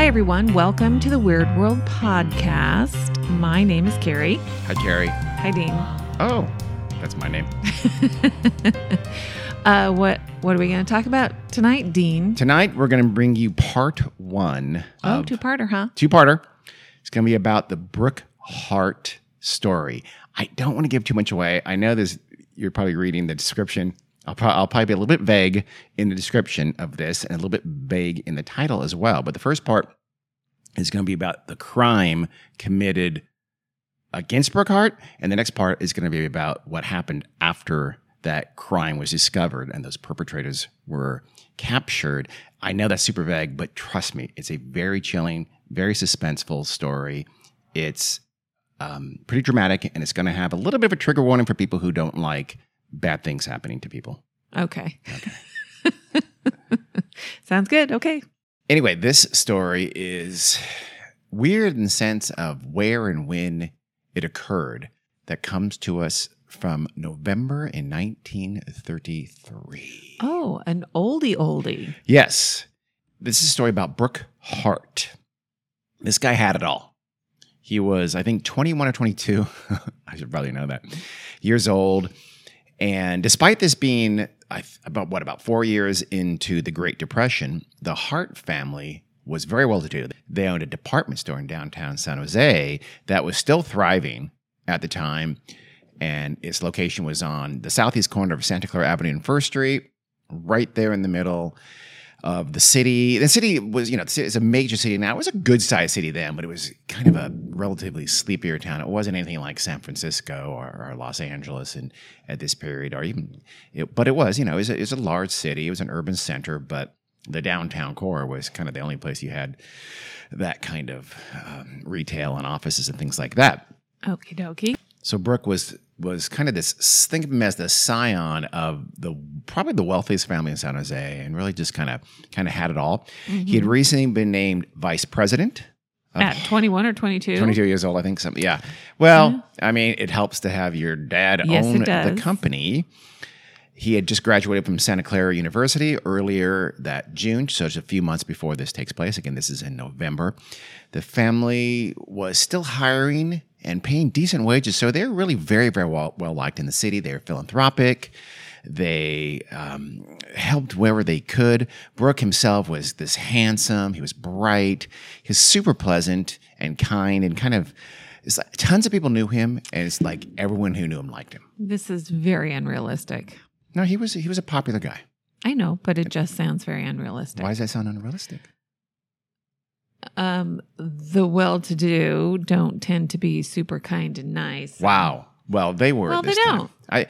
Hi, everyone. Welcome to the Weird World Podcast. My name is Carrie. Hi, Carrie. Hi, Dean. Oh, that's my name. Uh, what What are we going to talk about tonight, Dean? Tonight, we're going to bring you part one Oh, two parter, huh? two parter. It's going to be about the Brooke Hart story. I don't want to give too much away. I know there's you're probably reading the description. I'll, pro- I'll probably be a little bit vague in the description of this and a little bit vague in the title as well. But the first part is going to be about the crime committed against Brooke and the next part is going to be about what happened after that crime was discovered and those perpetrators were captured. I know that's super vague, but trust me, it's a very chilling, very suspenseful story. It's um, pretty dramatic, and it's going to have a little bit of a trigger warning for people who don't like bad things happening to people. Okay. okay. Sounds good. Okay. Anyway, this story is weird in the sense of where and when it occurred that comes to us from November in 1933. Oh, an oldie oldie. Yes. This is a story about Brooke Hart. This guy had it all. He was, I think, 21 or 22. I should probably know that. Years old. And despite this being about what, about four years into the Great Depression, the Hart family was very well to do. They owned a department store in downtown San Jose that was still thriving at the time. And its location was on the southeast corner of Santa Clara Avenue and First Street, right there in the middle of the city. The city was, you know, it's a major city now. It was a good sized city then, but it was kind of a relatively sleepier town. It wasn't anything like San Francisco or, or Los Angeles and at this period, or even, it, but it was, you know, it was, a, it was a large city. It was an urban center, but the downtown core was kind of the only place you had that kind of um, retail and offices and things like that. Okie dokie. So Brooke was was kind of this think of him as the scion of the probably the wealthiest family in San Jose, and really just kind of kind of had it all. He had mm-hmm. recently been named vice president. At 21 or 22? 22 years old, I think. Something, yeah. Well, I mean, it helps to have your dad Yes, own the company. He had just graduated from Santa Clara University earlier that June, so it's a few months before this takes place. Again, this is in November. The family was still hiring and paying decent wages, so they're really very, very well, well liked in the city. They're philanthropic. They um, helped wherever they could. Brooke himself was this handsome. He was bright. He was super pleasant and kind and kind of. It's like tons of people knew him, and it's like everyone who knew him liked him. This is very unrealistic. No, he was he was a popular guy. I know, but it just sounds very unrealistic. Why does that sound unrealistic? Um, the well to do don't tend to be super kind and nice. Wow. Well, they were. Well, they time. don't. I,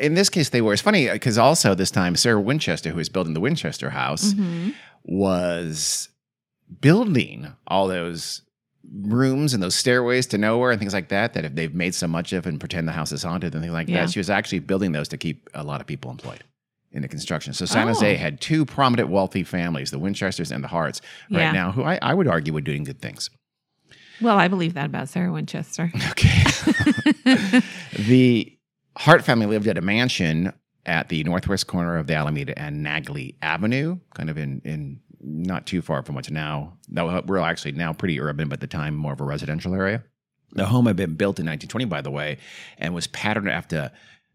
in this case they were. It's funny because also this time Sarah Winchester, who was building the Winchester House, Mhm. was building all those rooms and those stairways to nowhere and things like that that if they've made so much of and pretend the house is haunted and things like Yeah. that she was actually building those to keep a lot of people employed in the construction so san jose Oh. had two prominent wealthy families the winchesters and the harts right Yeah. now who I, I would argue were doing good things Well, I believe that about Sarah Winchester. okay the hart family lived at a mansion at the northwest corner of the alameda and Naglee avenue kind of in in not too far from what's now no, uh, we're actually now pretty urban but at the time more of a residential area the home had been built in 1920 by the way and was patterned after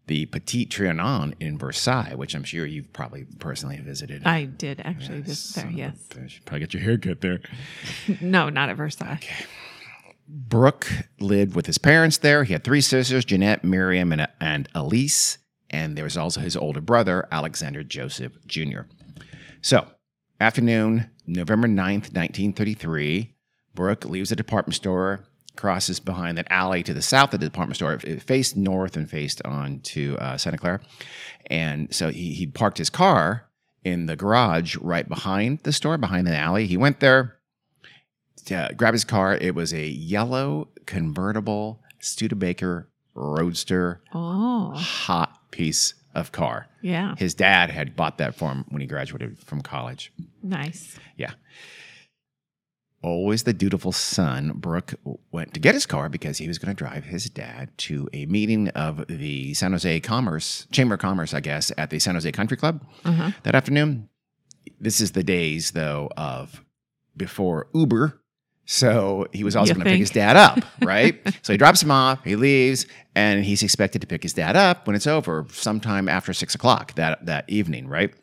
the petit trianon in versailles which i'm sure you've probably personally visited I did actually visit there, Son of a yes. You probably get your hair cut there No, not at Versailles. Brooke lived with his parents there. He had three sisters, Jeanette, Miriam, and, and Elise. And there was also his older brother, Alexander Joseph Jr. So, afternoon, November 9th, 1933, Brooke leaves the department store, crosses behind that alley to the south of the department store. It faced north and faced on to uh, Santa Clara. And so he, he parked his car in the garage right behind the store, behind the alley. He went there, uh, grabbed his car. It was a yellow convertible Studebaker Roadster, Oh, hot piece of car. yeah. His dad had bought that for him when he graduated from college. Nice. Yeah. Always the dutiful son, Brooke went to get his car because he was going to drive his dad to a meeting of the San Jose Commerce, Chamber of Commerce, I guess, at the San Jose Country Club Uh huh. that afternoon. This is the days, though, of before Uber. So he was also going to pick his dad up, right? so he drops him off, he leaves, and he's expected to pick his dad up when it's over, sometime after six o'clock that, that evening, right?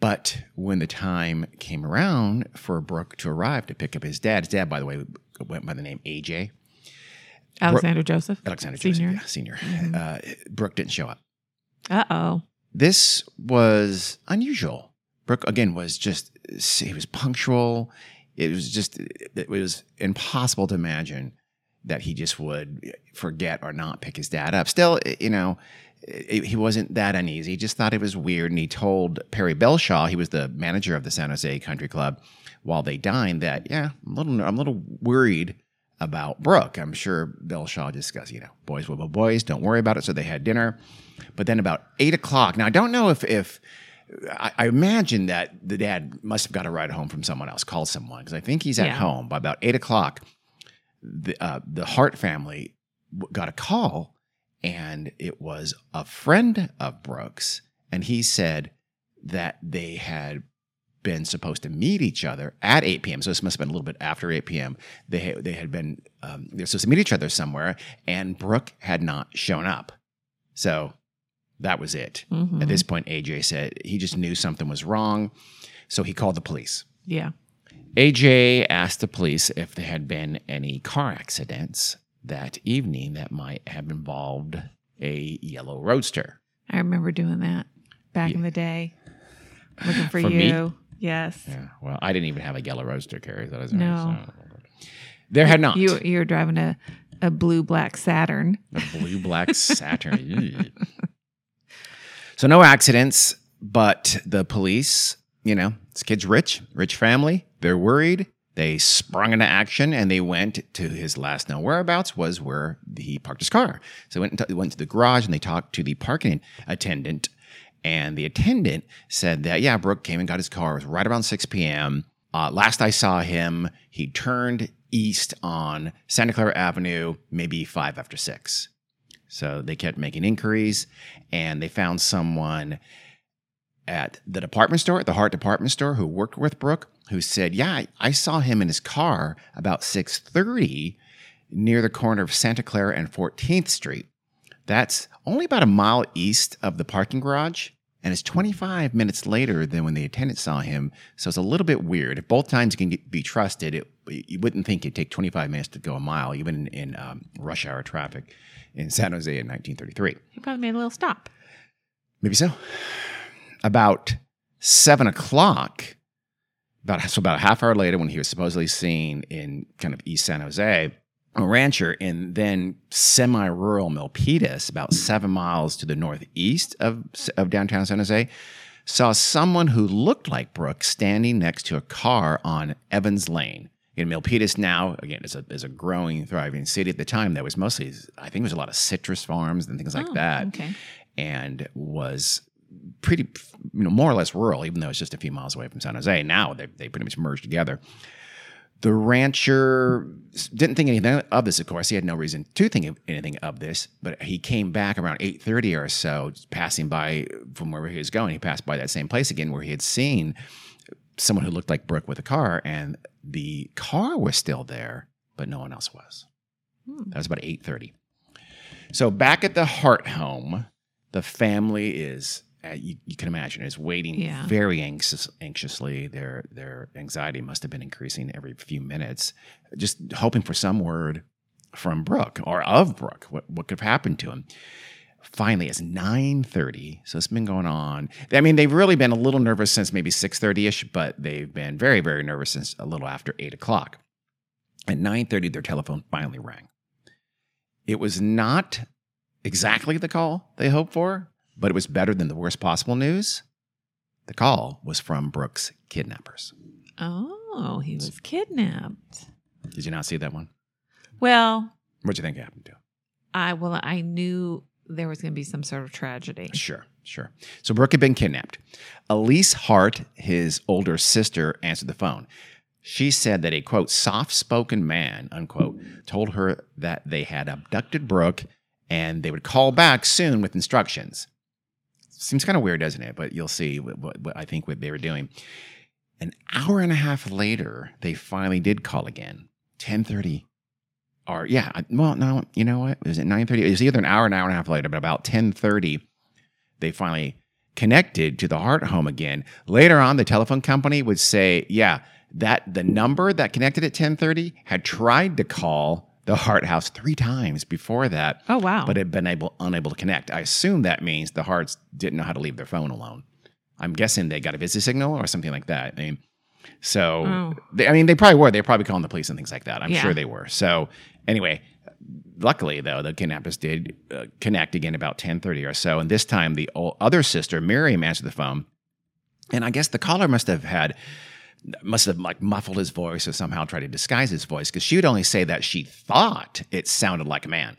But when the time came around for Brooke to arrive to pick up his dad, his dad, by the way, went by the name AJ, Alexander Joseph. Alexander Senior. Joseph, yeah, senior. Uh, Brooke didn't show up. Uh oh. This was unusual. Brooke again was just he was punctual. It was just it was impossible to imagine that he just would forget or not pick his dad up. Still, you know, he wasn't that uneasy. He just thought it was weird, and he told Perry Belshaw, he was the manager of the San Jose Country Club, while they dined, that yeah, I'm a little I'm a little worried about Brooke. I'm sure Belshaw discussed, you know, boys will be boys, don't worry about it. So they had dinner. But then about eight o'clock, now I don't know if, if I, I imagine that the dad must have got a ride home from someone else, called someone, because I think he's at Yeah. home. By about eight o'clock, the, uh, the Hart family got a call, and it was a friend of Brooke's. And he said that they had been supposed to meet each other at 8 p.m. So this must have been a little bit after 8 p.m. They had, they had been um, they were supposed to meet each other somewhere, and Brooke had not shown up. So that was it. Mhm. At this point, AJ said he just knew something was wrong, so he called the police. Yeah. AJ asked the police if there had been any car accidents that evening that might have involved a yellow roadster. I remember doing that back in the day. Looking for, For me? you. Yes. Yeah, well, I didn't even have a yellow roadster, Carrie. That was No. There had not. You you were driving a, a blue black Saturn. A blue black Saturn. So no accidents, but the police, you know, this kid's rich, rich family. They're worried. They sprung into action and they went to his last known whereabouts was where he parked his car. So they went, went to the garage and they talked to the parking attendant. And the attendant said that, yeah, Brooke came and got his car. It was right around 6 p.m. Uh, last I saw him, he turned east on Santa Clara Avenue, maybe five after six. So they kept making inquiries and they found someone at the department store, at the Hart department store, who worked with Brooke, who said, "Yeah, I, I saw him in his car about 6:30 near the corner of Santa Clara and 14th Street. That's only about a mile east of the parking garage." And it's 25 minutes later than when the attendant saw him. So it's a little bit weird. If both times can get, be trusted, it, you wouldn't think it'd take 25 minutes to go a mile, even in, in um, rush hour traffic in San Jose in 1933. He probably made a little stop. Maybe so. About seven o'clock, about so about a half hour later, when he was supposedly seen in kind of East San Jose, a rancher in then semi-rural Milpitas, about seven miles to the northeast of of downtown San Jose, saw someone who looked like Brooke standing next to a car on Evans Lane. In Milpitas now, again, is a is a growing, thriving city. At the time, there was mostly, I think, there was a lot of citrus farms and things like Oh, that Okay. and was pretty, you know, more or less rural, even though it's just a few miles away from San Jose. Now they, they pretty much merged together. The rancher didn't think anything of this, of course. He had no reason to think of anything of this, but he came back around 8.30 or so, passing by from where he was going. He passed by that same place again where he had seen someone who looked like Brooke with a car, and the car was still there, but no one else was. Hmm. That was about 8.30. So back at the Hart home, the family is, Uh, you, you can imagine, is waiting Yeah. very anxious, anxiously. Their their anxiety must have been increasing every few minutes, just hoping for some word from Brooke or of Brooke. What what could have happened to him? Finally, it's nine thirty, so it's been going on. I mean, they've really been a little nervous since maybe six thirty ish, but they've been very very nervous since a little after eight o'clock. At nine thirty, their telephone finally rang. It was not exactly the call they hoped for, but it was better than the worst possible news. The call was from Brooke's kidnappers. Oh, he was kidnapped. Did you not see that one? Well, what do you think happened to him? I well, I knew there was going to be some sort of tragedy. Sure, sure. So Brooke had been kidnapped. Elise Hart, his older sister, answered the phone. She said that a quote, soft spoken man, unquote, told her that they had abducted Brooke and they would call back soon with instructions. Seems kind of weird, doesn't it? But you'll see what, what, what I think what they were doing. An hour and a half later, they finally did call again. 10:30 or yeah, well, no, you know what? Was it 9:30? It was either an hour, an hour and a half later, but about 10:30 they finally connected to the Hart home again. Later on, the telephone company would say, yeah, that the number that connected at 10:30 had tried to call the Hart House three times before that, Oh wow. but had been able unable to connect. I assume that means the Harts didn't know how to leave their phone alone. I'm guessing they got a busy signal or something like that. I mean, so Oh. they, I mean, they probably were. They were probably calling the police and things like that. I'm Yeah. sure they were. So anyway, luckily though, the kidnappers did uh, connect again about 10:30 or so, and this time the other sister, Miriam, answered the phone, and I guess the caller must have had must have like muffled his voice or somehow tried to disguise his voice because she would only say that she thought it sounded like a man.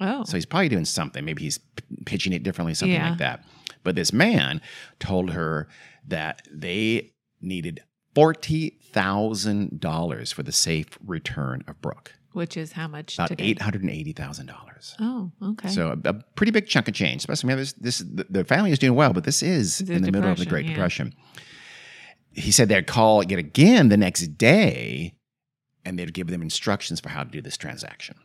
oh. So he's probably doing something. Maybe he's p- pitching it differently, something Yeah. like that. But this man told her that they needed forty thousand dollars for the safe return of Brooke. Which is how much About eight hundred and eighty thousand dollars. Oh, okay. So a, a pretty big chunk of change. Especially, I mean, this, this the, the family is doing well, but this is The in the middle of the Great yeah. Depression. He said they'd call yet again the next day, and they'd give them instructions for how to do this transaction.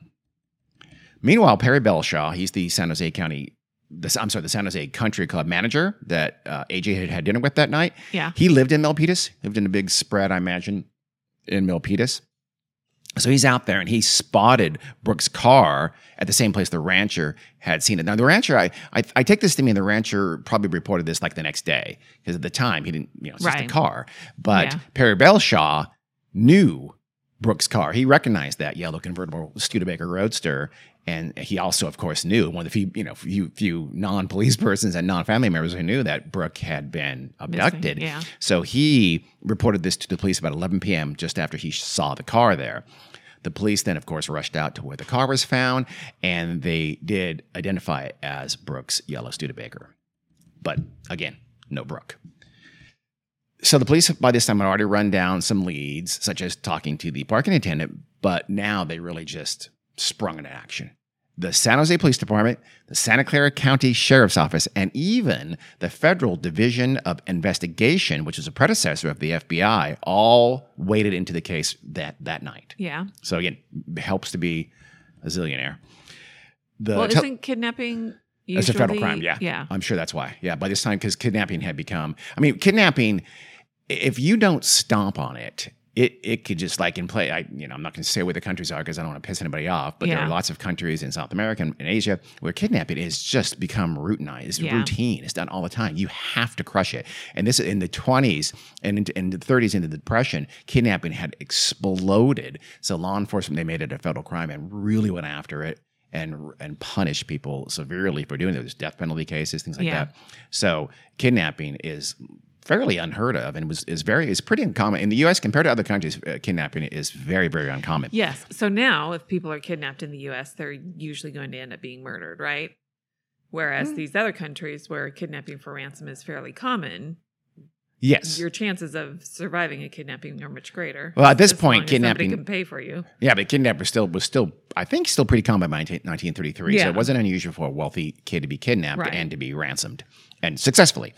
Meanwhile, Perry Belshaw, he's the San Jose County, the, I'm sorry, the San Jose Country Club manager that uh, AJ had had dinner with that night. yeah. He lived in Milpitas, lived in a big spread, I imagine, in Milpitas. So he's out there and he spotted Brooke's car at the same place the rancher had seen it. Now, the rancher, I, I, I take this to mean the rancher probably reported this like the next day because at the time he didn't, you know, it's just a car. But Yeah. Perry Belshaw knew Brooke's car. He recognized that yellow convertible Studebaker Roadster. And he also, of course, knew one of the few, you know, few, few non-police persons and non-family members who knew that Brooke had been abducted. yeah. So he reported this to the police about 11 p.m. just after he saw the car there. The police then, of course, rushed out to where the car was found, and they did identify it as Brooke's yellow Studebaker. But again, no Brooke. So the police by this time had already run down some leads, such as talking to the parking attendant, but now they really just sprung into action. The San Jose Police Department, the Santa Clara County Sheriff's Office, and even the Federal Division of Investigation, which is a predecessor of the FBI, all waded into the case that, that night. Yeah. So again, helps to be a zillionaire. The well, tel- isn't kidnapping usually, it's a federal crime, yeah. Yeah. I'm sure that's why. Yeah, by this time, because kidnapping had become, I mean, kidnapping, if you don't stomp on it, it, it could just like in play. I you know I'm not going to say where the countries are because I don't want to piss anybody off. But there are lots of countries in South America and in Asia where kidnapping is just become routinized. It's Yeah. routine. It's done all the time. You have to crush it. And this in the 20s and into, in the 30s into the Depression, kidnapping had exploded. So law enforcement they made it a federal crime and really went after it and and punish people severely for doing it. There's death penalty cases, things like Yeah. that. So kidnapping is fairly unheard of and was is very is pretty uncommon in the U.S. compared to other countries. Uh, kidnapping is very very uncommon. Yes. So now, if people are kidnapped in the U.S., they're usually going to end up being murdered, right? Whereas Mm. these other countries where kidnapping for ransom is fairly common, Yes. your chances of surviving a kidnapping are much greater. Well, at this as point, long as somebody kidnapping- can pay for you. Yeah, but kidnapping still was still I think still pretty common by 19, 1933. So it wasn't unusual for a wealthy kid to be kidnapped Right. and to be ransomed and successfully.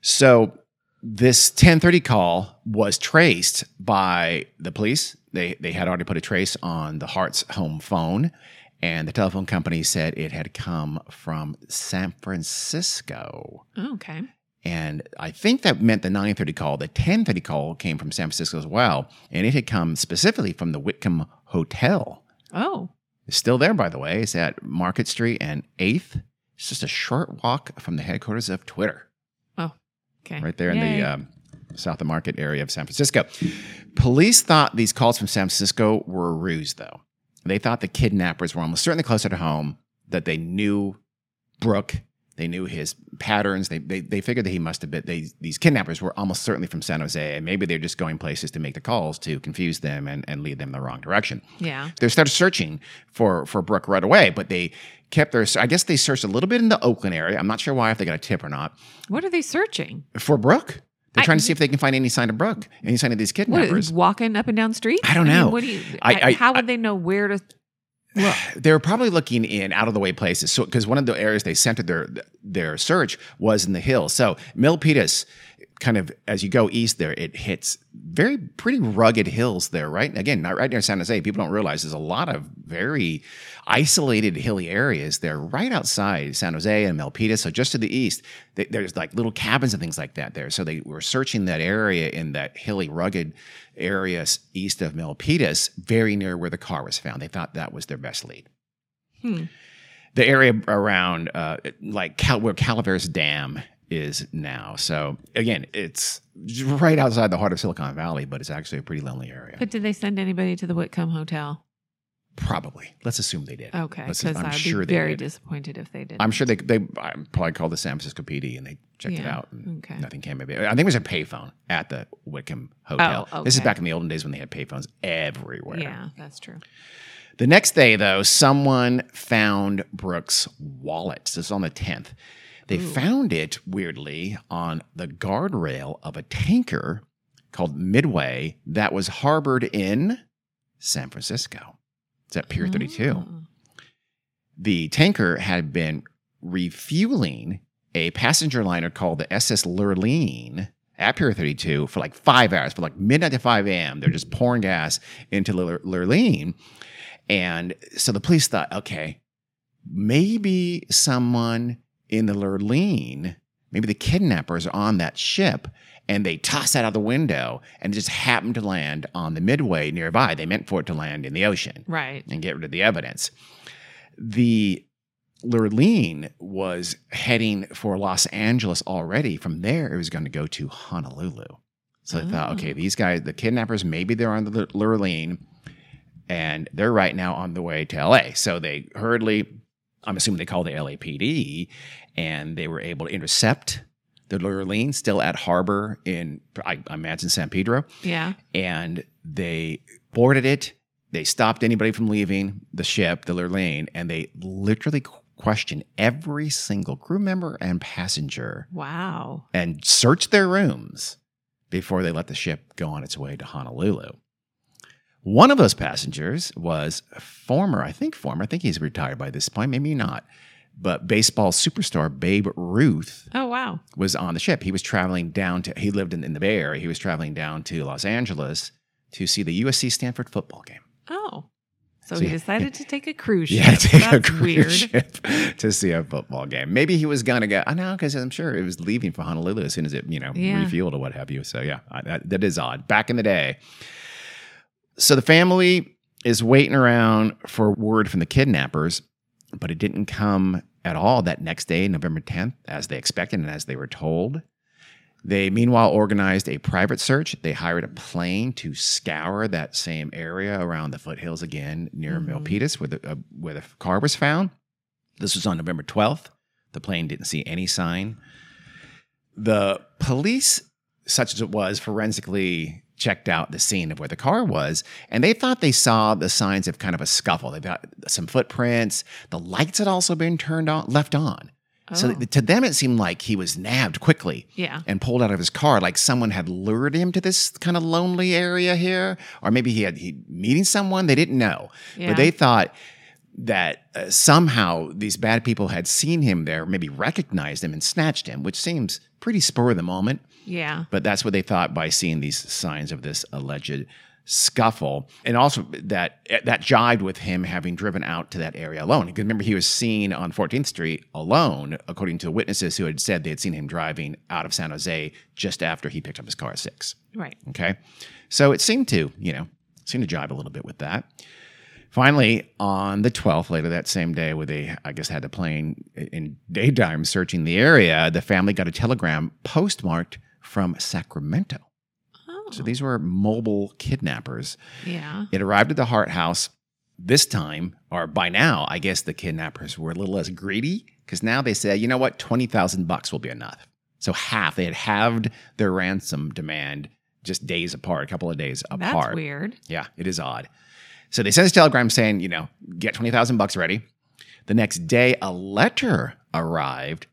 So this 1030 call was traced by the police. They they had already put a trace on the Hart's home phone and the telephone company said it had come from San Francisco. Oh, okay. And I think that meant the 930 call. The 1030 call came from San Francisco as well. And it had come specifically from the Whitcomb Hotel. Oh, It's still there, by the way. It's at Market Street and 8th. It's just a short walk from the headquarters of Twitter, okay. right there in the um, South of Market area of San Francisco. Police thought these calls from San Francisco were a ruse, though. They thought the kidnappers were almost certainly closer to home, that they knew Brooke. They knew his patterns. They, they, they figured that he must have been, they, these kidnappers were almost certainly from San Jose, and maybe they're just going places to make the calls to confuse them and, and lead them in the wrong direction. yeah. They started searching for, for Brooke right away, but they kept their, I guess they searched a little bit in the Oakland area. I'm not sure why, if they got a tip or not, What are they searching? for Brooke. They're I- trying to see if they can find any sign of Brooke, any sign of these What, kidnappers. walking up and down streets? I don't mean, know. what do you? I- I- I- how I- would they know where to look? they were probably looking in out of the way places. So because one of the areas they centered their their search was in the hills. So Milpitas, kind of as you go east there, it hits very pretty rugged hills there, right? Again, not right near San Jose. People don't realize there's a lot of very isolated hilly areas there right outside San Jose and Milpitas. So just to the east, th- there's like little cabins and things like that there. So they were searching that area in that hilly, rugged area s- east of Milpitas, very near where the car was found. They thought that was their best lead Hmm. the area around uh, like Cal- where Calaveras Dam is now. So again, it's right outside the heart of Silicon Valley, but it's actually a pretty lonely area. But did they send anybody to the Whitcomb Hotel? Probably. Let's assume they did. Okay, because I'm I'd sure be very disappointed if they did. I'm sure they they I probably called the San Francisco PD and they checked it out. And okay. Nothing came of it. I think it was a payphone at the Whitcomb Hotel. Oh, This is back in the olden days when they had payphones everywhere. Yeah, that's true. The next day, though, someone found Brooke's wallet. This is on the 10th. They Ooh. found it, weirdly, on the guardrail of a tanker called Midway that was harbored in San Francisco. It's at Pier 32. Oh. The tanker had been refueling a passenger liner called the SS Lurline at Pier 32 for like five hours, for like midnight to 5 a.m. They're just pouring gas into Lur- Lurline. And so the police thought, okay, maybe someone in the Lurline, maybe the kidnappers are on that ship and they toss that out the window and it just happened to land on the midway nearby. They meant for it to land in the ocean Right. and get rid of the evidence. The Lurline was heading for Los Angeles already. From there, it was going to go to Honolulu. So they thought, Oh. okay, these guys, the kidnappers, maybe they're on the Lurline and they're right now on the way to LA. So they hurriedly, I'm assuming they called the LAPD and they were able to intercept the Lurline still at harbor in, I I imagine, San Pedro Yeah. and they boarded it. They stopped anybody from leaving the ship, the Lurline, and they literally questioned every single crew member and passenger Wow. and searched their rooms before they let the ship go on its way to Honolulu. One of those passengers was a former, I think former, I think he's retired by this point, maybe not, but baseball superstar Babe Ruth Oh wow. was on the ship. He was traveling down to, he lived in, in the Bay Area. He was traveling down to Los Angeles to see the USC Stanford football game. Oh. So, So he he- decided to take a cruise ship. Yeah, take a That's cruise weird. ship to see a football game. Maybe he was going to go, I know, because I'm sure it was leaving for Honolulu as soon as it, you know, Yeah. refueled or what have you. So, yeah, I, that, that is odd. Back in the day. So the family is waiting around for word from the kidnappers, but it didn't come at all that next day, November 10th, as they expected and as they were told. They meanwhile organized a private search. They hired a plane to scour that same area around the foothills again near Mhm. Milpitas, where the uh, where the car was found. This was on November 12th. The plane didn't see any sign. The police, such as it was, forensically checked out the scene of where the car was, and they thought they saw the signs of kind of a scuffle. They got some footprints. The lights had also been turned on, left on. So Oh. to them, it seemed like he was nabbed quickly yeah. and pulled out of his car, like someone had lured him to this kind of lonely area here, or maybe he had he meeting someone they didn't know, Yeah. but they thought that uh, somehow these bad people had seen him there, maybe recognized him and snatched him, which seems pretty spur of the moment. Yeah. But that's what they thought by seeing these signs of this alleged scuffle, and also that that jived with him having driven out to that area alone. Because remember, he was seen on 14th Street alone, according to witnesses who had said they had seen him driving out of San Jose just after he picked up his car at six. Right. Okay, so it seemed to you know seemed to jive a little bit with that. Finally, on the 12th, later that same day, where they, I guess, had the plane in daytime searching the area, the family got a telegram postmarked from Sacramento. Oh. So these were mobile kidnappers. yeah. It arrived at the Hart House this time, or by now, I guess the kidnappers were a little less greedy because now they said, you know what, 20,000 bucks will be enough. So half, they had halved their ransom demand just days apart, a couple of days apart. That's weird. Yeah, it is odd. So they sent this telegram saying, you know, get 20,000 bucks ready. The next day, a letter arrived,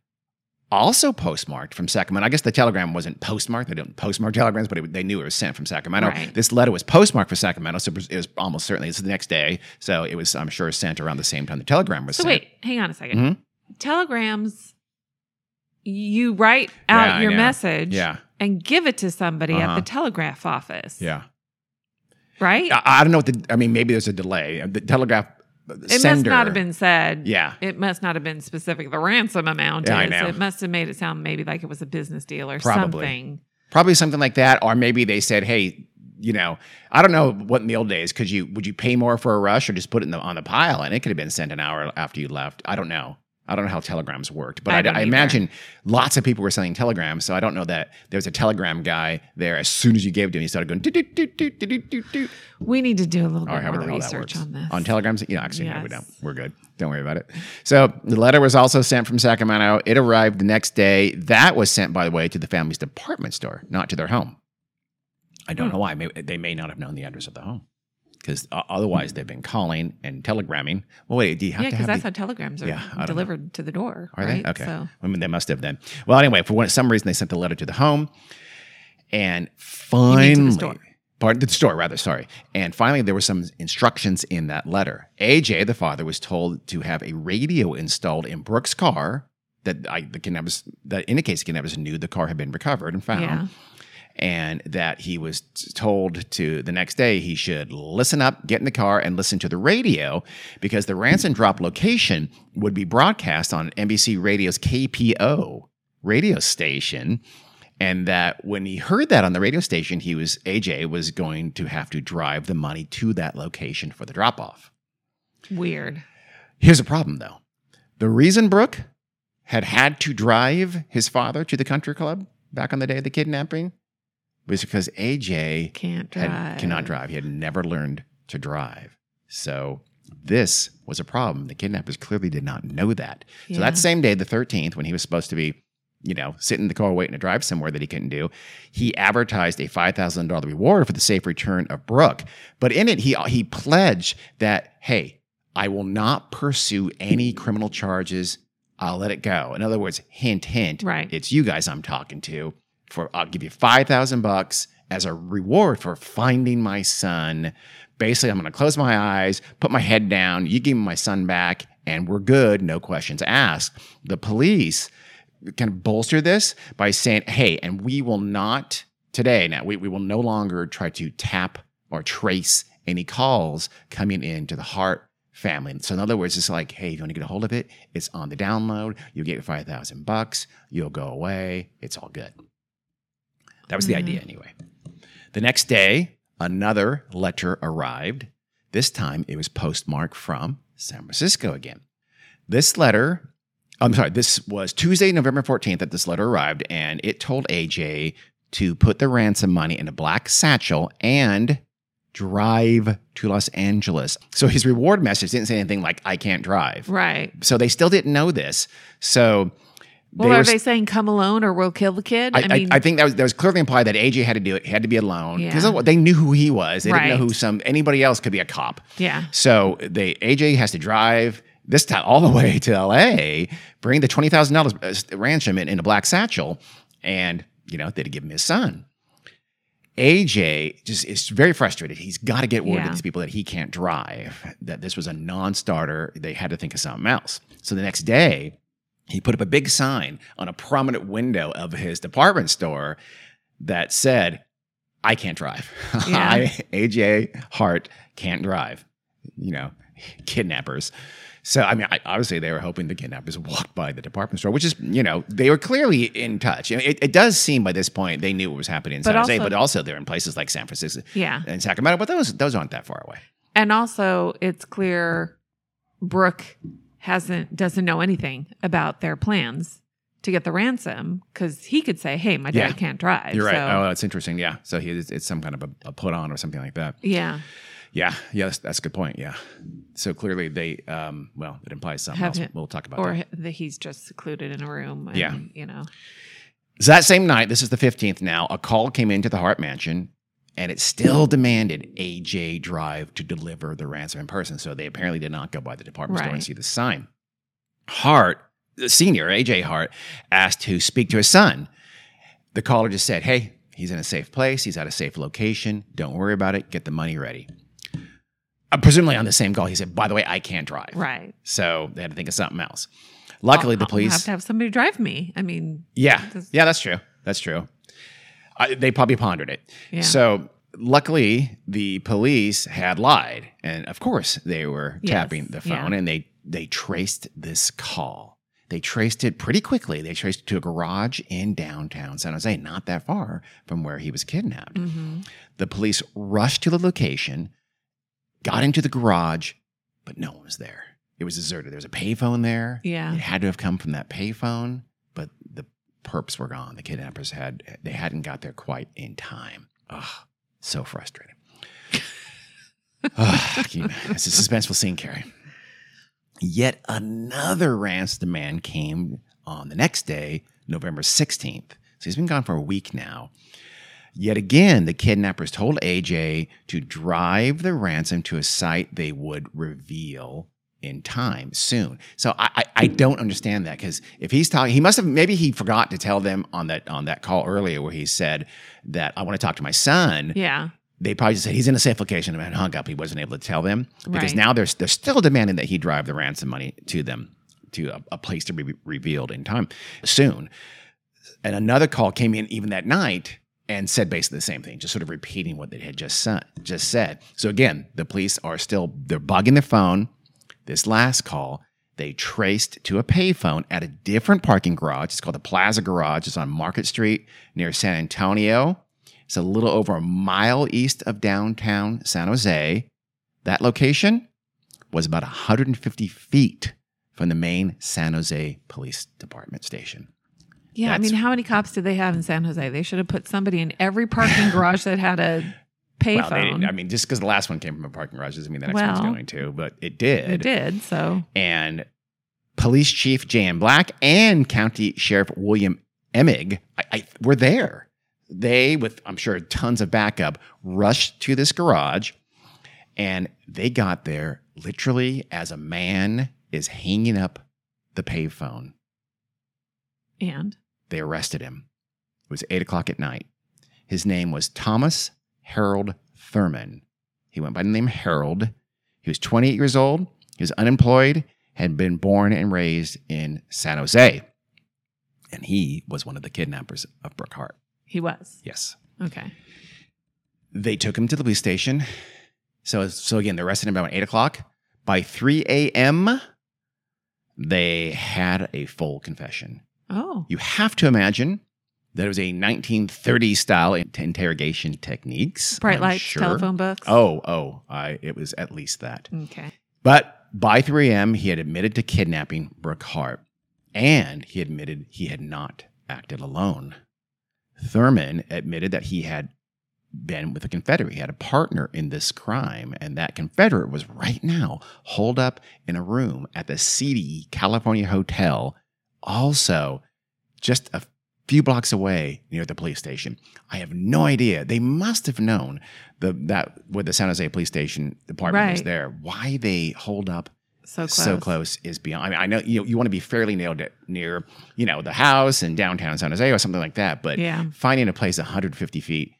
also postmarked from Sacramento. I guess the telegram wasn't postmarked. They didn't postmark telegrams, but it, they knew it was sent from Sacramento. Right. This letter was postmarked for Sacramento, so it was, it was almost certainly it's the next day. So it was, I'm sure, sent around the same time the telegram was So sent. wait, hang on a 2nd Mhm. Telegrams, you write out Yeah, your message. Yeah. and give it to somebody at Uh-huh. the telegraph office. Yeah. Right? I, I don't know what the. I mean, maybe there's a delay. The telegraph it sender. must not have been said. Yeah. It must not have been specific. The ransom amount Yeah, I is. know. It must have made it sound maybe like it was a business deal or Probably. something. Probably something like that, or maybe they said, "Hey, you know, I don't know what in the old days. Could you would you pay more for a rush or just put it in the, on the pile and it could have been sent an hour after you left? I don't know. I don't know how telegrams worked, but I I, I imagine lots of people were sending telegrams. So I don't know that there was a telegram guy there. As soon as you gave it to him, he started going doot, doot, doot, doot, doot, doot, doot. We need to do a little or bit more the hell that research on this. On telegrams? Yeah, actually, no, we don't. We're good. Don't worry about it. So the letter was also sent from Sacramento. It arrived the next day. That was sent, by the way, to the family's department store, not to their home. I don't Hmm. know why. Maybe, they may not have known the address of the home because uh, otherwise they've been calling and telegramming. Well, wait, do you have yeah, to because that's the, how telegrams are Yeah, don't know. delivered to the door. Are right? they? Okay. So I mean, they must have then. Well, anyway, for one, some reason, they sent the letter to the home. And finally, the store. Pardon, the store, rather, sorry. And finally, there were some instructions in that letter. AJ, the father, was told to have a radio installed in Brooke's car that I, the kidnappers, that indicates the kidnappers knew the car had been recovered and found yeah. And that he was told to the next day he should listen up, get in the car, and listen to the radio because the ransom drop location would be broadcast on NBC Radio's KPO radio station. And that when he heard that on the radio station, he was AJ was going to have to drive the money to that location for the drop off. Weird. Here's a problem though. The reason Brooke had had to drive his father to the country club back on the day of the kidnapping was because AJ Can't drive. had, cannot drive. He had never learned to drive. So this was a problem. The kidnappers clearly did not know that. So that same day, the 13th, when he was supposed to be, you know, sitting in the car waiting to drive somewhere that he couldn't do, he advertised a $5,000 reward for the safe return of Brooke. But in it, he, he pledged that, hey, I will not pursue any criminal charges. I'll let it go. In other words, hint, hint. Right. It's you guys I'm talking to. For I'll give you five thousand bucks as a reward for finding my son. Basically, I'm going to close my eyes, put my head down. You give me my son back, and we're good. No questions asked. The police kind of bolster this by saying, "Hey, and we will not today. Now we, we will no longer try to tap or trace any calls coming into the Hart family. So in other words, it's like, hey, if you want to get a hold of it, it's on the download. You'll get five thousand bucks. You'll go away. It's all good. That was the Mhm. idea anyway. The next day, another letter arrived. This time it was postmarked from San Francisco again. This letter, I'm sorry, this was Tuesday, November 14th that this letter arrived, and it told AJ to put the ransom money in a black satchel and drive to Los Angeles. So his reward message didn't say anything like, I can't drive. Right. So they still didn't know this. So Well, were are they saying come alone or we'll kill the kid? I, I, I think that was that was clearly implied that AJ had to do it, He had to be alone because Yeah. they knew who he was. They didn't know who some anybody else could be a cop. yeah. So they AJ has to drive this time all the way to LA, bring the twenty thousand dollars uh, ransom in, in a black satchel, and you know they'd give him his son. AJ just is very frustrated. He's got to get word Yeah. to these people that he can't drive. That this was a non-starter. They had to think of something else. So the next day, he put up a big sign on a prominent window of his department store that said, I can't drive. Yeah. I, AJ Hart, can't drive. You know, kidnappers. So, I mean, I, obviously they were hoping the kidnappers walked by the department store, which is, you know, they were clearly in touch. I mean, it, it does seem by this point they knew what was happening in But San Jose, also- but also they're in places like San Francisco Yeah. and Sacramento, but those those aren't that far away. And also, it's clear Brooke hasn't doesn't know anything about their plans to get the ransom because he could say, "Hey, my dad Yeah. can't drive." You're right. So, oh, that's interesting. Yeah. So he, it's some kind of a, a put on or something like that. yeah, Yeah. Yeah. That's, that's a good point. Yeah. So clearly they, um, well, it implies something Have else. him- We'll talk about or that. that he's just secluded in a room. And, Yeah. you know, So that same night, this is the 15th now, a call came into the Hart Mansion and it still demanded AJ drive to deliver the ransom in person. So they apparently did not go by the department store and see the sign. Hart, the senior, AJ Hart, asked to speak to his son. The caller just said, Hey, he's in a safe place. He's at a safe location. Don't worry about it. Get the money ready. Uh, presumably on the same call, he said, By the way, I can't drive. right? So they had to think of something else. Luckily, the I'll- I'll police. have to have somebody drive me. I mean, Yeah, This- yeah, that's true. That's true. I, they probably pondered it. Yeah. So luckily, the police had lied, and of course, they were Yes, tapping the phone, yeah. and they they traced this call. They traced it pretty quickly. They traced it to a garage in downtown San Jose, not that far from where he was kidnapped. hmm The police rushed to the location, got into the garage, but no one was there. It was deserted. There was a payphone there. Yeah. It had to have come from that payphone, perps were gone. The kidnappers had they hadn't got there quite in time. Ugh, so frustrating. Ugh, it's a suspenseful scene, Carrie. Yet another ransom demand came on the next day, November 16th. So he's been gone for a week now. Yet again, the kidnappers told AJ to drive the ransom to a site they would reveal in time soon. So I, I, I don't understand that because if he's talking, he must have maybe he forgot to tell them on that on that call earlier where he said that I want to talk to my son. Yeah. They probably just said he's in a safe location and hung up. He wasn't able to tell them because Right. now they're they're still demanding that he drive the ransom money to them to a, a place to be revealed in time soon. And another call came in even that night and said basically the same thing, just sort of repeating what they had just said, just said. So again, the police are still they're bugging their phone. This last call, they traced to a payphone at a different parking garage. It's called the Plaza Garage. It's on Market Street near San Antonio. It's a little over a mile east of downtown San Jose. That location was about 150 feet from the main San Jose Police Department station. Yeah. I mean, how many cops did they have in San Jose? They should have put somebody in every parking garage that had a Well, they payphone. didn't- I mean, just because the last one came from a parking garage doesn't mean the next one's going to, but it did. it did. So, and Police Chief Jan Black and County Sheriff William Emig I, I, were there. They, with I'm sure tons of backup, rushed to this garage, and they got there literally as a man is hanging up the payphone. and They arrested him. It was eight o'clock at night. His name was Thomas Harold Thurmond. He went by the name Harold. He was 28 years old. He was unemployed, had been born and raised in San Jose. And he was one of the kidnappers of Brooke Hart. he was. Yes. Okay. They took him to the police station. So, so again, they arrested him about 8 o'clock. By 3 a.m., they had a full confession. Oh, You have to imagine that it was a 1930s style interrogation techniques. bright I'm lights, sure. telephone books. Oh, oh, I, it was at least that. Okay. But by 3 a.m., he had admitted to kidnapping Brooke Hart, and he admitted he had not acted alone. Thurmond admitted that he had been with a Confederate. He had a partner in this crime, and that Confederate was right now holed up in a room at the seedy California Hotel, also just a few blocks away near the police station. I have no idea. They must have known the that where the San Jose police station department was there. Why they hold up So close. so close is beyond. I mean, I know you you want to be fairly nailed it near you know the house in downtown San Jose or something like that, but Yeah. finding a place 150 feet,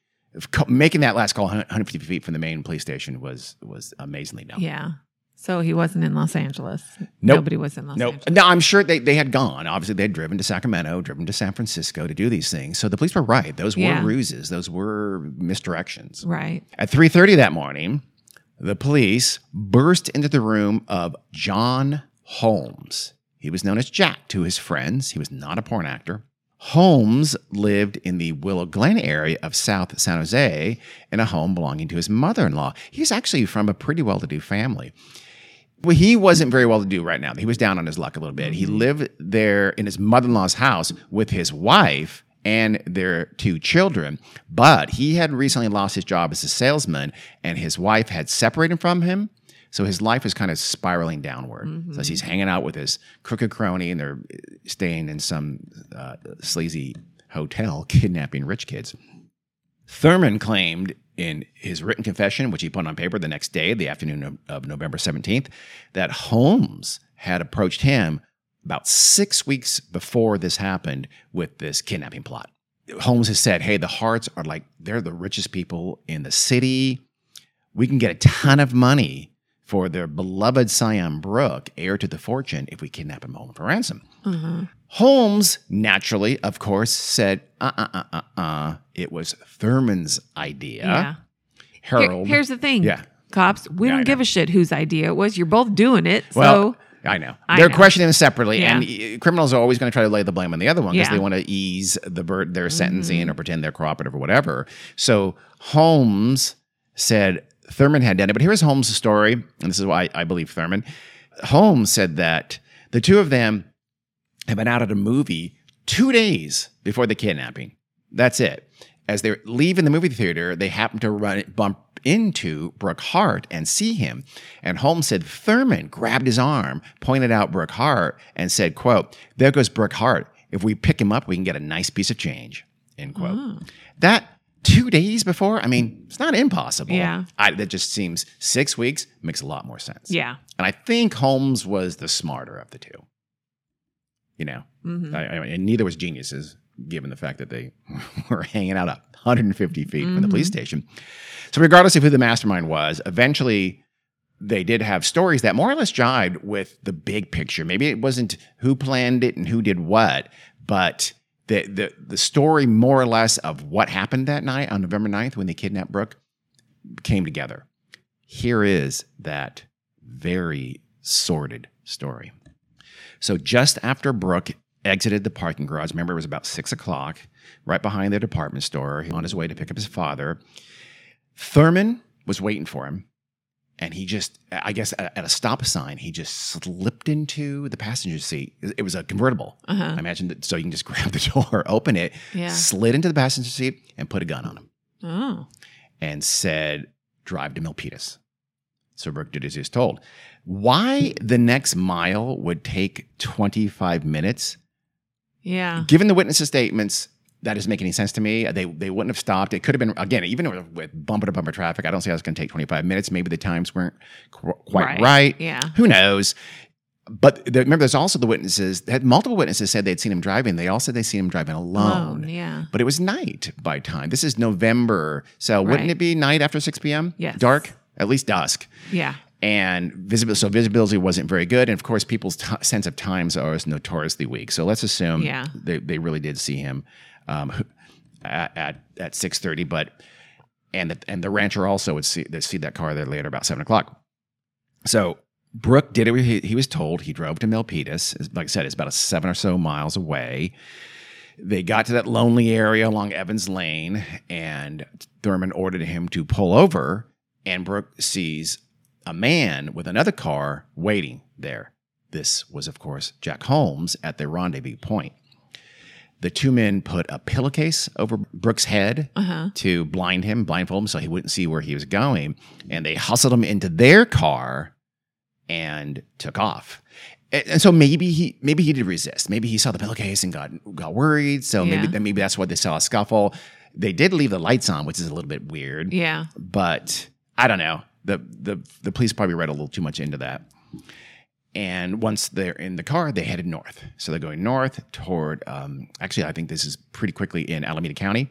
making that last call 150 feet from the main police station was was amazingly done. Yeah. So he wasn't in Los Angeles. Nope. Nobody was in Los Nope. Angeles. No, I'm sure they, they had gone. Obviously, they had driven to Sacramento, driven to San Francisco to do these things. So the police were right. Those were Yeah. ruses. Those were misdirections. Right. At 3:30 that morning, the police burst into the room of John Holmes. He was known as Jack to his friends. He was not a porn actor. Holmes lived in the Willow Glen area of South San Jose in a home belonging to his mother-in-law. He's actually from a pretty well-to-do family. Well, he wasn't very well to do right now. He was down on his luck a little bit. He lived there in his mother in law's house with his wife and their two children. But he had recently lost his job as a salesman, and his wife had separated from him. So his life was kind of spiraling downward. So he's hanging out with his crooked crony, and they're staying in some uh, sleazy hotel, kidnapping rich kids. Thurmond claimed in his written confession, which he put on paper the next day, the afternoon of, November 17th, that Holmes had approached him about six weeks before this happened with this kidnapping plot. Holmes has said, Hey, the Harts are like, they're the richest people in the city. We can get a ton of money for their beloved scion Brooke, heir to the fortune, if we kidnap him home for ransom. Uh-huh. Holmes, naturally, of course, said, uh uh uh uh uh. It was Thurmond's idea. Yeah. Here- Harold. here's the thing. Yeah. Cops, we Yeah, don't give a shit whose idea it was. You're both doing it. well, so I know. I They're know. questioning them separately, Yeah. and criminals are always going to try to lay the blame on the other one because Yeah. they want to ease the bur- their Mm-hmm. sentencing or pretend they're cooperative or whatever. So Holmes said Thurmond had done it, but here's Holmes' story, and this is why I believe Thurmond. Holmes said that the two of them had been out at a movie two days before the kidnapping. That's it. As they're leaving the movie theater, they happen to run bump into Brooke Hart and see him. And Holmes said Thurmond grabbed his arm, pointed out Brooke Hart, and said, quote, there goes Brooke Hart. If we pick him up, we can get a nice piece of change. End quote. Oh. That two days before, I mean, it's not impossible. Yeah. I, that just seems six weeks makes a lot more sense. yeah. And I think Holmes was the smarter of the two. You know, Mhm. I, I- and neither was geniuses, given the fact that they were hanging out 150 feet from the police station. So, regardless of who the mastermind was, eventually they did have stories that more or less jived with the big picture. Maybe it wasn't who planned it and who did what, but the the the story more or less of what happened that night on November 9th when they kidnapped Brooke came together. Here is that very sordid story. So just after Brooke exited the parking garage, remember it was about six o'clock, right behind their department store, on his way to pick up his father. Thurmond was waiting for him. And he just, I guess, at at a stop sign, he just slipped into the passenger seat. It was a convertible. Uh-huh. I imagine that, so you can just grab the door, open it, Yeah. slid into the passenger seat, and put a gun on him Oh. and said, drive to Milpitas. So Brooke did as he was told. Why the next mile would take 25 minutes, Yeah. given the witnesses' statements, that doesn't make any sense to me. They, they wouldn't have stopped. It could have been, again, even with- bumper to bumper traffic, I don't see how it's going to take 25 minutes. Maybe the times weren't qu- quite Right. right. Yeah. Who knows? But the, remember, there's also the witnesses, had multiple witnesses said they'd seen him driving. They all said they'd seen him driving alone Alone, yeah. but it was night by time. This is November, so wouldn't it be night after six p.m.? Yes. dark, at least dusk, Yeah. and visibility. So visibility wasn't very good, and of course, people's t- sense of times are notoriously weak. So let's assume Yeah. they they really did see him um, at at, six thirty, but and the, and the rancher also would see they see that car there later about seven o'clock. So Brooke did it. He, he was told he drove to Milpitas. Like I said, it's about a seven or so miles away. They got to that lonely area along Evans Lane, and Thurmond ordered him to pull over. And Brooke sees a man with another car waiting there. This was, of course, Jack Holmes at the rendezvous point. The two men put a pillowcase over Brooke's head Uh-huh. to blind him, blindfold him so he wouldn't see where he was going. And they hustled him into their car and took off. And and so maybe he maybe he did resist. Maybe he saw the pillowcase and got got worried. So Yeah. maybe maybe that's why they saw a scuffle. They did leave the lights on, which is a little bit weird. Yeah. But I don't know. The the the police probably read a little too much into that. And once they're in the car, they headed north. So they're going north toward. Um, actually, I think this is pretty quickly in Alameda County,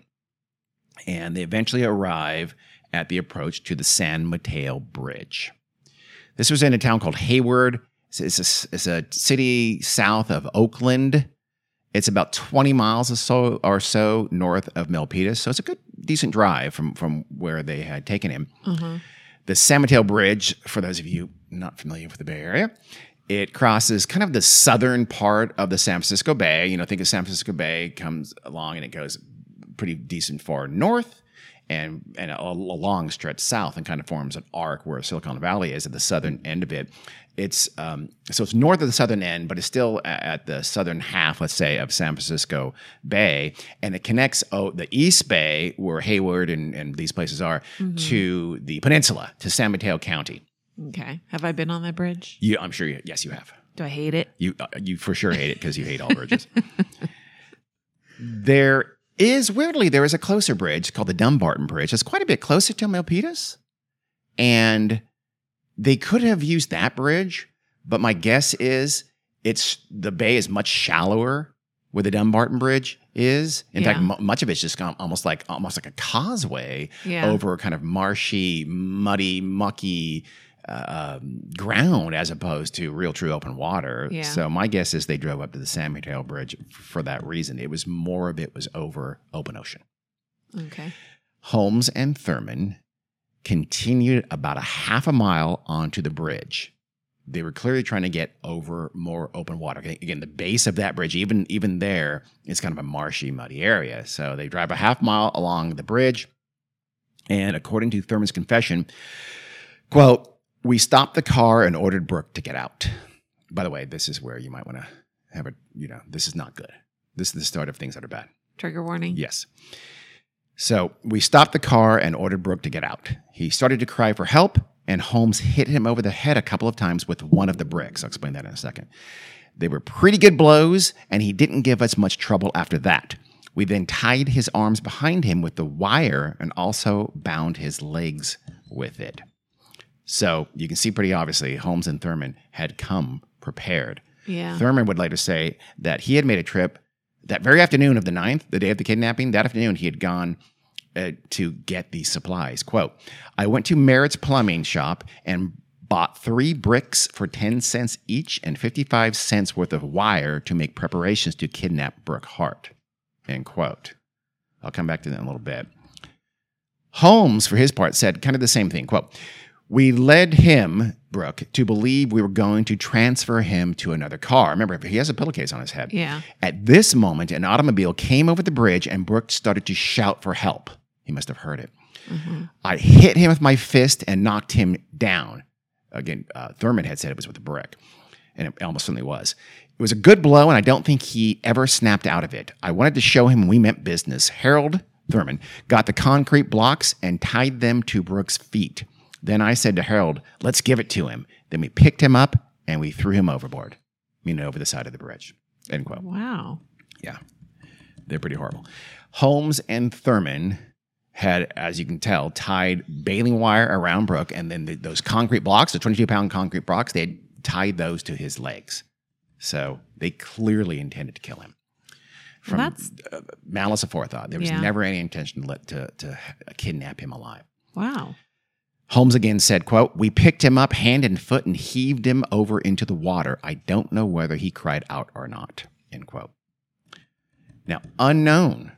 and they eventually arrive at the approach to the San Mateo Bridge. This was in a town called Hayward. It's, a, it's a city south of Oakland. It's about 20 miles or so, or so north of Milpitas. So it's a good, decent drive from, from where they had taken him. Uh-huh. The San Mateo Bridge, for those of you not familiar with the Bay Area, it crosses kind of the southern part of the San Francisco Bay. You know, think of San Francisco Bay comes along and it goes pretty decent far north and and a, a long stretch south and kind of forms an arc where Silicon Valley is at the southern end of it. It's um, so it's north of the southern end, but it's still at the southern half, let's say, of San Francisco Bay, and it connects oh, the East Bay, where Hayward and, and these places are, to the peninsula, to San Mateo County. Okay. Have I been on that bridge? Yeah, I'm sure, you, yes, you have. Do I hate it? You uh, you for sure hate it because you hate all bridges. there is weirdly there is a closer bridge called the Dumbarton Bridge. It's quite a bit closer to Milpitas, and they could have used that bridge, but my guess is it's the bay is much shallower where the Dumbarton Bridge is. In fact, Yeah. mu much of it's just gone almost like almost like a causeway Yeah. over kind of marshy, muddy, mucky uh, ground as opposed to real true open water. Yeah. So my guess is they drove up to the San Mateo Bridge for that reason. It was more of it was over open ocean. Okay. Holmes and Thurmond continued about a half a mile onto the bridge. They were clearly trying to get over more open water. Again, the base of that bridge, even even there, is kind of a marshy, muddy area. So they drive a half mile along the bridge, and according to Thurmond's confession, quote, "We stopped the car and ordered Brooke to get out." By the way, this is where you might want to have a, you know, this is not good. This is the start of things that are bad. Trigger warning. Yes. So we stopped the car and ordered Brooke to get out. He started to cry for help, and Holmes hit him over the head a couple of times with one of the bricks. I'll explain that in a second. They were pretty good blows, and he didn't give us much trouble after that. We then tied his arms behind him with the wire and also bound his legs with it. So you can see pretty obviously Holmes and Thurmond had come prepared. Yeah. Thurman would later say that he had made a trip that very afternoon of the 9th, the day of the kidnapping. That afternoon, he had gone uh, to get these supplies. Quote I went to Merritt's plumbing shop and bought three bricks for 10 cents each and 55 cents worth of wire to make preparations to kidnap Brooke Hart. End quote. I'll come back to that in a little bit. Holmes, for his part, said kind of the same thing. Quote, we led him, Brooke, to believe we were going to transfer him to another car. Remember, he has a pillowcase on his head. Yeah. At this moment, an automobile came over the bridge and Brooke started to shout for help. He must have heard it. I hit him with my fist and knocked him down. Again, uh, Thurmond had said it was with a brick, and it almost certainly was. It was a good blow, and I don't think he ever snapped out of it. I wanted to show him we meant business. Harold Thurmond got the concrete blocks and tied them to Brooke's feet. Then I said to Harold, let's give it to him. Then we picked him up and we threw him overboard, meaning over the side of the bridge. End quote. Wow. Yeah. They're pretty horrible. Holmes and Thurmond had, as you can tell, tied baling wire around Brooke, and then the, those concrete blocks, the 22 pound concrete blocks, they had tied those to his legs. So they clearly intended to kill him. From Well, that's- uh, malice aforethought. There was Yeah. never any intention to, let, to, to kidnap him alive. Wow. Holmes again said, quote, We picked him up hand and foot and heaved him over into the water. I don't know whether he cried out or not, end quote. Now, unknown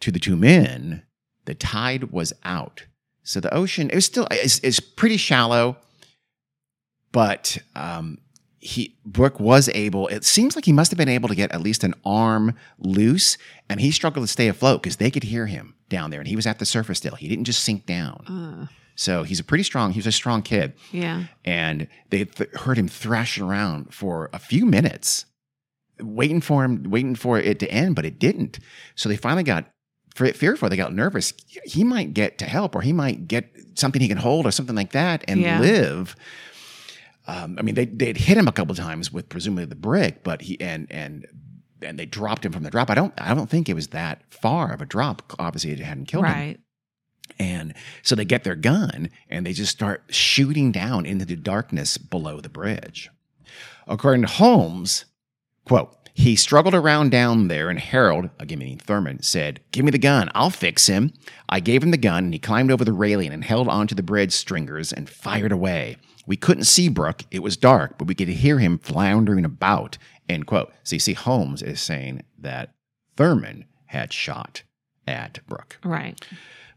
to the two men, the tide was out. So the ocean, it was still, it's, it's pretty shallow, but um, he, Brooke was able, it seems like he must have been able to get at least an arm loose, and he struggled to stay afloat because they could hear him down there, and he was at the surface still. He didn't just sink down. Uh, So he's a pretty strong, he was a strong kid. yeah. And they th- heard him thrashing around for a few minutes, waiting for him, waiting for it to end, but it didn't. So they finally got fe- fearful. They got nervous. He might get to help, or he might get something he can hold, or something like that, and Yeah. live. Um, I mean, they they'd hit him a couple times with presumably the brick, but he and and and they dropped him from the drop. I don't I don't think it was that far of a drop. Obviously, it hadn't killed him. And so they get their gun and they just start shooting down into the darkness below the bridge. According to Holmes, quote, he struggled around down there, and Harold, again meaning Thurmond, said, Give me the gun. I'll fix him. I gave him the gun, and he climbed over the railing and held onto the bridge stringers and fired away. We couldn't see Brooke. It was dark, but we could hear him floundering about. End quote. So you see, Holmes is saying that Thurmond had shot at Brooke. Right.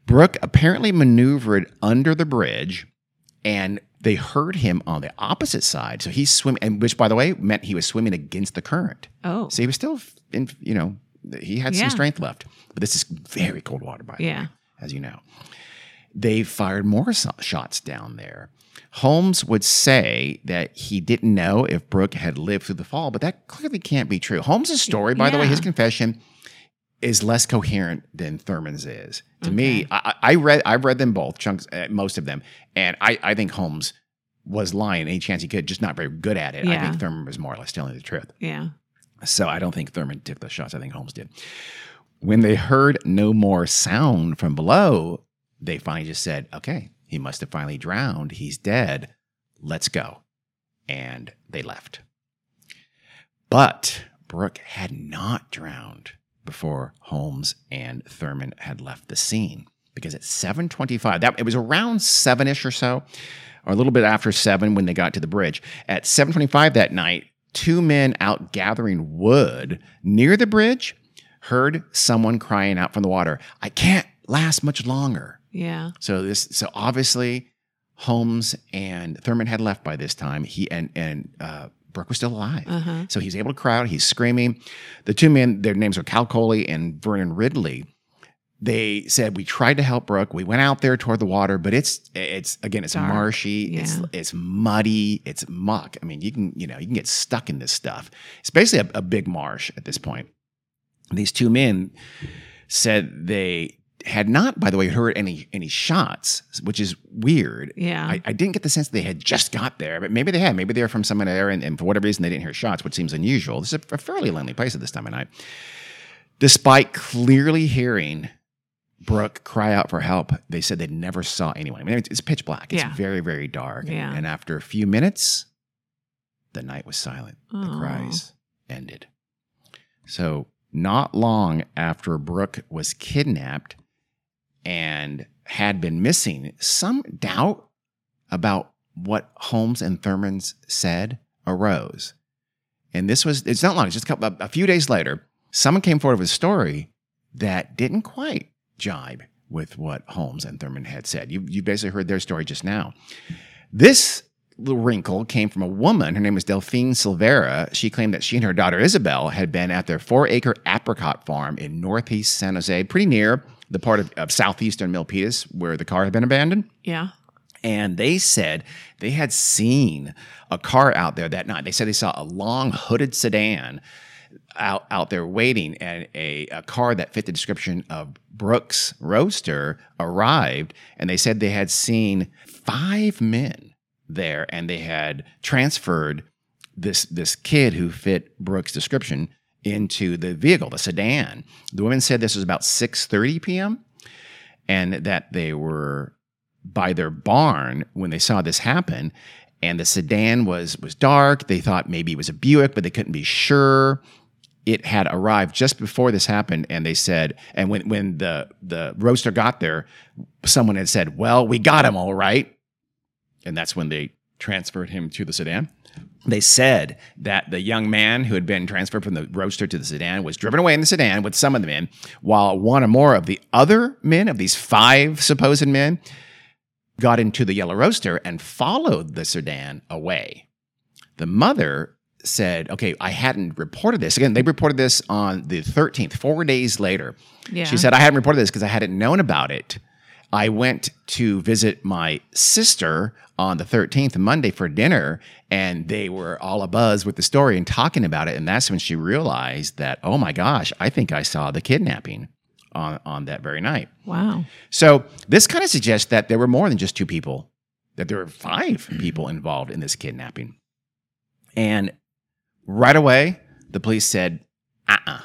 Brooke apparently maneuvered under the bridge and they heard him on the opposite side. So he's swimming, and which, by the way, meant he was swimming against the current. Oh. So he was still, in, you know, he had Yeah. some strength left. But this is very cold water, by the way, Yeah. as you know. They fired more so- shots down there. Holmes would say that he didn't know if Brooke had lived through the fall, but that clearly can't be true. Holmes' story, by the way, his confession is less coherent than Thurmond's is. To me, I, I read I've read them both, chunks, uh, most of them, and I, I think Holmes was lying any chance he could, just not very good at it. I think Thurmond was more or less telling the truth. Yeah. So I don't think Thurmond took the shots. I think Holmes did. When they heard no more sound from below, they finally just said, okay, he must have finally drowned. He's dead. Let's go. And they left. But Brooke had not drowned before Holmes and Thurmond had left the scene. Because at 725, that it was around seven-ish or so, or a little bit after seven when they got to the bridge. At 7:25 that night, two men out gathering wood near the bridge heard someone crying out from the water. I can't last much longer. Yeah. So this, so obviously, Holmes and Thurmond had left by this time. He and and uh, Brooke was still alive, Uh-huh. so he's able to cry out. He's screaming. The two men, their names are Cal Coley and Vernon Ridley. They said we tried to help Brooke. We went out there toward the water, but it's it's again it's Dark. marshy. It's Yeah. it's muddy. It's muck. I mean, you can you know you can get stuck in this stuff. It's basically a, a big marsh at this point. These two men said they had not, by the way, heard any any shots, which is weird. Yeah. I, I didn't get the sense they had just got there, but maybe they had. Maybe they were from somewhere there, and, and for whatever reason, they didn't hear shots, which seems unusual. This is a, a fairly lonely place at this time of night. Despite clearly hearing Brooke cry out for help, they said they never saw anyone. I mean, it's, it's pitch black. It's Yeah. very, very dark. Yeah. And after a few minutes, the night was silent. The cries ended. So, not long after Brooke was kidnapped and had been missing, some doubt about what Holmes and Thurmond's said arose. And this was, it's not long, it's just a, couple, a, few days later, someone came forward with a story that didn't quite jibe with what Holmes and Thurmond had said. You, you basically heard their story just now. This little wrinkle came from a woman. Her name was Delphine Silvera. She claimed that she and her daughter Isabel had been at their four acre apricot farm in northeast San Jose, pretty near the part of, of southeastern Milpitas where the car had been abandoned. yeah. And they said they had seen a car out there that night. They said they saw a long hooded sedan out, out there waiting, and a, a car that fit the description of Brooke's Roadster arrived. And they said they had seen five men there, and they had transferred this this kid who fit Brooke's description into the vehicle, the sedan. The woman said this was about 6:30 p.m. and that they were by their barn when they saw this happen and the sedan was was dark they thought maybe it was a buick but they couldn't be sure it had arrived just before this happened and they said and when when the the roadster got there someone had said well we got him all right and that's when they transferred him to the sedan they said that the young man who had been transferred from the roadster to the sedan was driven away in the sedan with some of the men, while one or more of the other men, of these five supposed men, got into the yellow roadster and followed the sedan away. The mother said, Okay, I hadn't reported this. Again, they reported this on the 13th, four days later. Yeah. She said, I hadn't reported this because I hadn't known about it. I went to visit my sister on the 13th, Monday, for dinner, and they were all abuzz with the story and talking about it. And that's when she realized that, oh my gosh, I think I saw the kidnapping on, on that very night. Wow. So this kind of suggests that there were more than just two people, that there were five people involved in this kidnapping. And right away, the police said, uh uh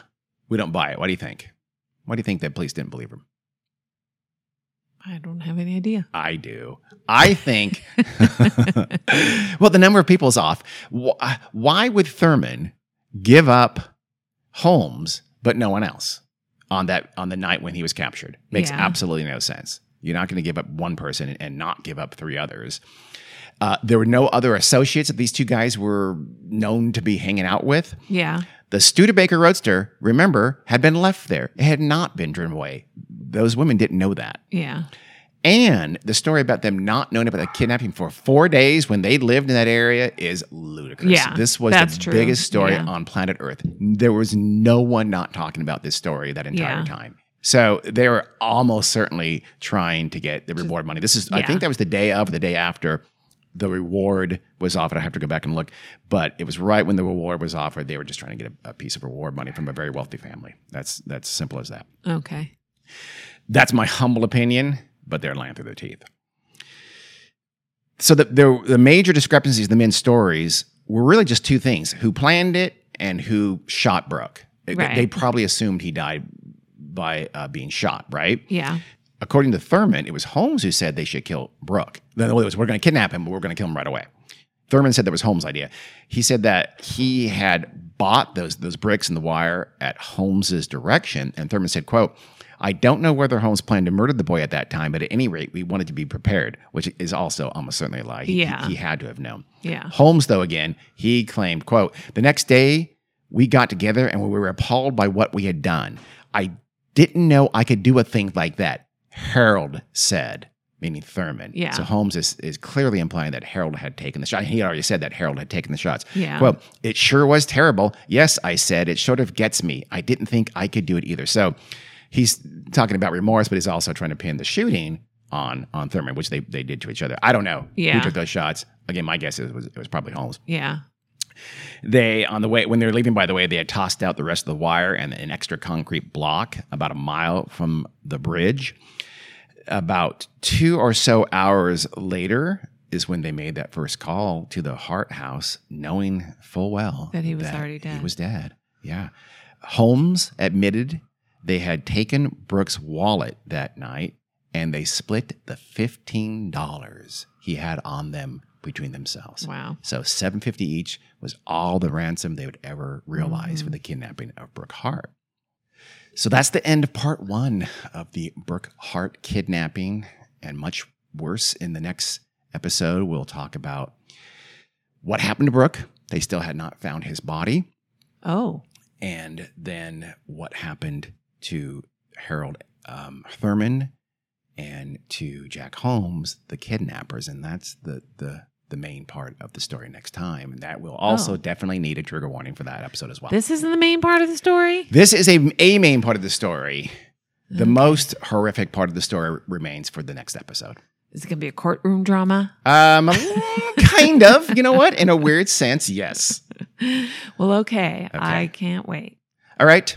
we don't buy it. What do you think? Why do you think that police didn't believe him? I don't have any idea. I do. I think, well, the number of people is off. Why would Thurmond give up Holmes but no one else on that on the night when he was captured? Makes Yeah. absolutely no sense. You're not going to give up one person and not give up three others. Uh, there were no other associates that these two guys were known to be hanging out with. Yeah. The Studebaker Roadster, remember, had been left there. It had not been driven away. Those women didn't know that. Yeah. And the story about them not knowing about the kidnapping for four days when they lived in that area is ludicrous. Yeah, this was the true. biggest story Yeah. on planet Earth. There was no one not talking about this story that entire Yeah. time. So they were almost certainly trying to get the reward money. This is, I think that was the day of, or the day after the reward was offered. I have to go back and look, but it was right when the reward was offered. They were just trying to get a, a piece of reward money from a very wealthy family. That's that's simple as that. Okay. That's my humble opinion, but they're lying through their teeth. So the, the, the major discrepancies in the men's stories were really just two things: who planned it and who shot Brooke. They- Right. They probably assumed he died by uh, being shot, right? Yeah. According to Thurmond, it was Holmes who said they should kill Brooke. Then it was, we're going to kidnap him, but we're going to kill him right away. Thurmond said that was Holmes' idea. He said that he had bought those those bricks and the wire at Holmes's direction, and Thurmond said, "quote I don't know whether Holmes planned to murder the boy at that time, but at any rate, we wanted to be prepared, which is also almost certainly a lie. He, Yeah. he, he had to have known. Yeah. Holmes, though, again, he claimed, quote, the next day we got together and we were appalled by what we had done. I didn't know I could do a thing like that. Harold said, meaning Thurmond. Yeah. So Holmes is, is clearly implying that Harold had taken the shot. He had already said that Harold had taken the shots. Yeah. Well, it sure was terrible. Yes, I said, it sort of gets me. I didn't think I could do it either. So he's talking about remorse, but he's also trying to pin the shooting on on Thurmond, which they, they did to each other. I don't know Yeah. who took those shots. Again, my guess is it was, it was probably Holmes. Yeah. They on the way when they were leaving, by the way, they had tossed out the rest of the wire and an extra concrete block about a mile from the bridge. About two or so hours later is when they made that first call to the Hart House, knowing full well That he was already dead. He was dead. Yeah. Holmes admitted they had taken Brooke's wallet that night and they split the $15 he had on them between themselves. Wow. So 750 each was all the ransom they would ever realize for mm-hmm. the kidnapping of Brooke Hart. So that's the end of part one of the Brooke Hart kidnapping, and much worse in the next episode. We'll talk about what happened to Brooke. They still had not found his body, Oh. and then what happened to Harold um, Thurmond and to Jack Holmes, the kidnappers, and that's the the the main part of the story next time. And that will also Oh. definitely need a trigger warning for that episode as well. This isn't the main part of the story? This is a, a main part of the story. The most horrific part of the story remains for the next episode. Is it going to be a courtroom drama? Um, kind of. You know what? In a weird sense, yes. Well, okay. Okay. I can't wait. All right.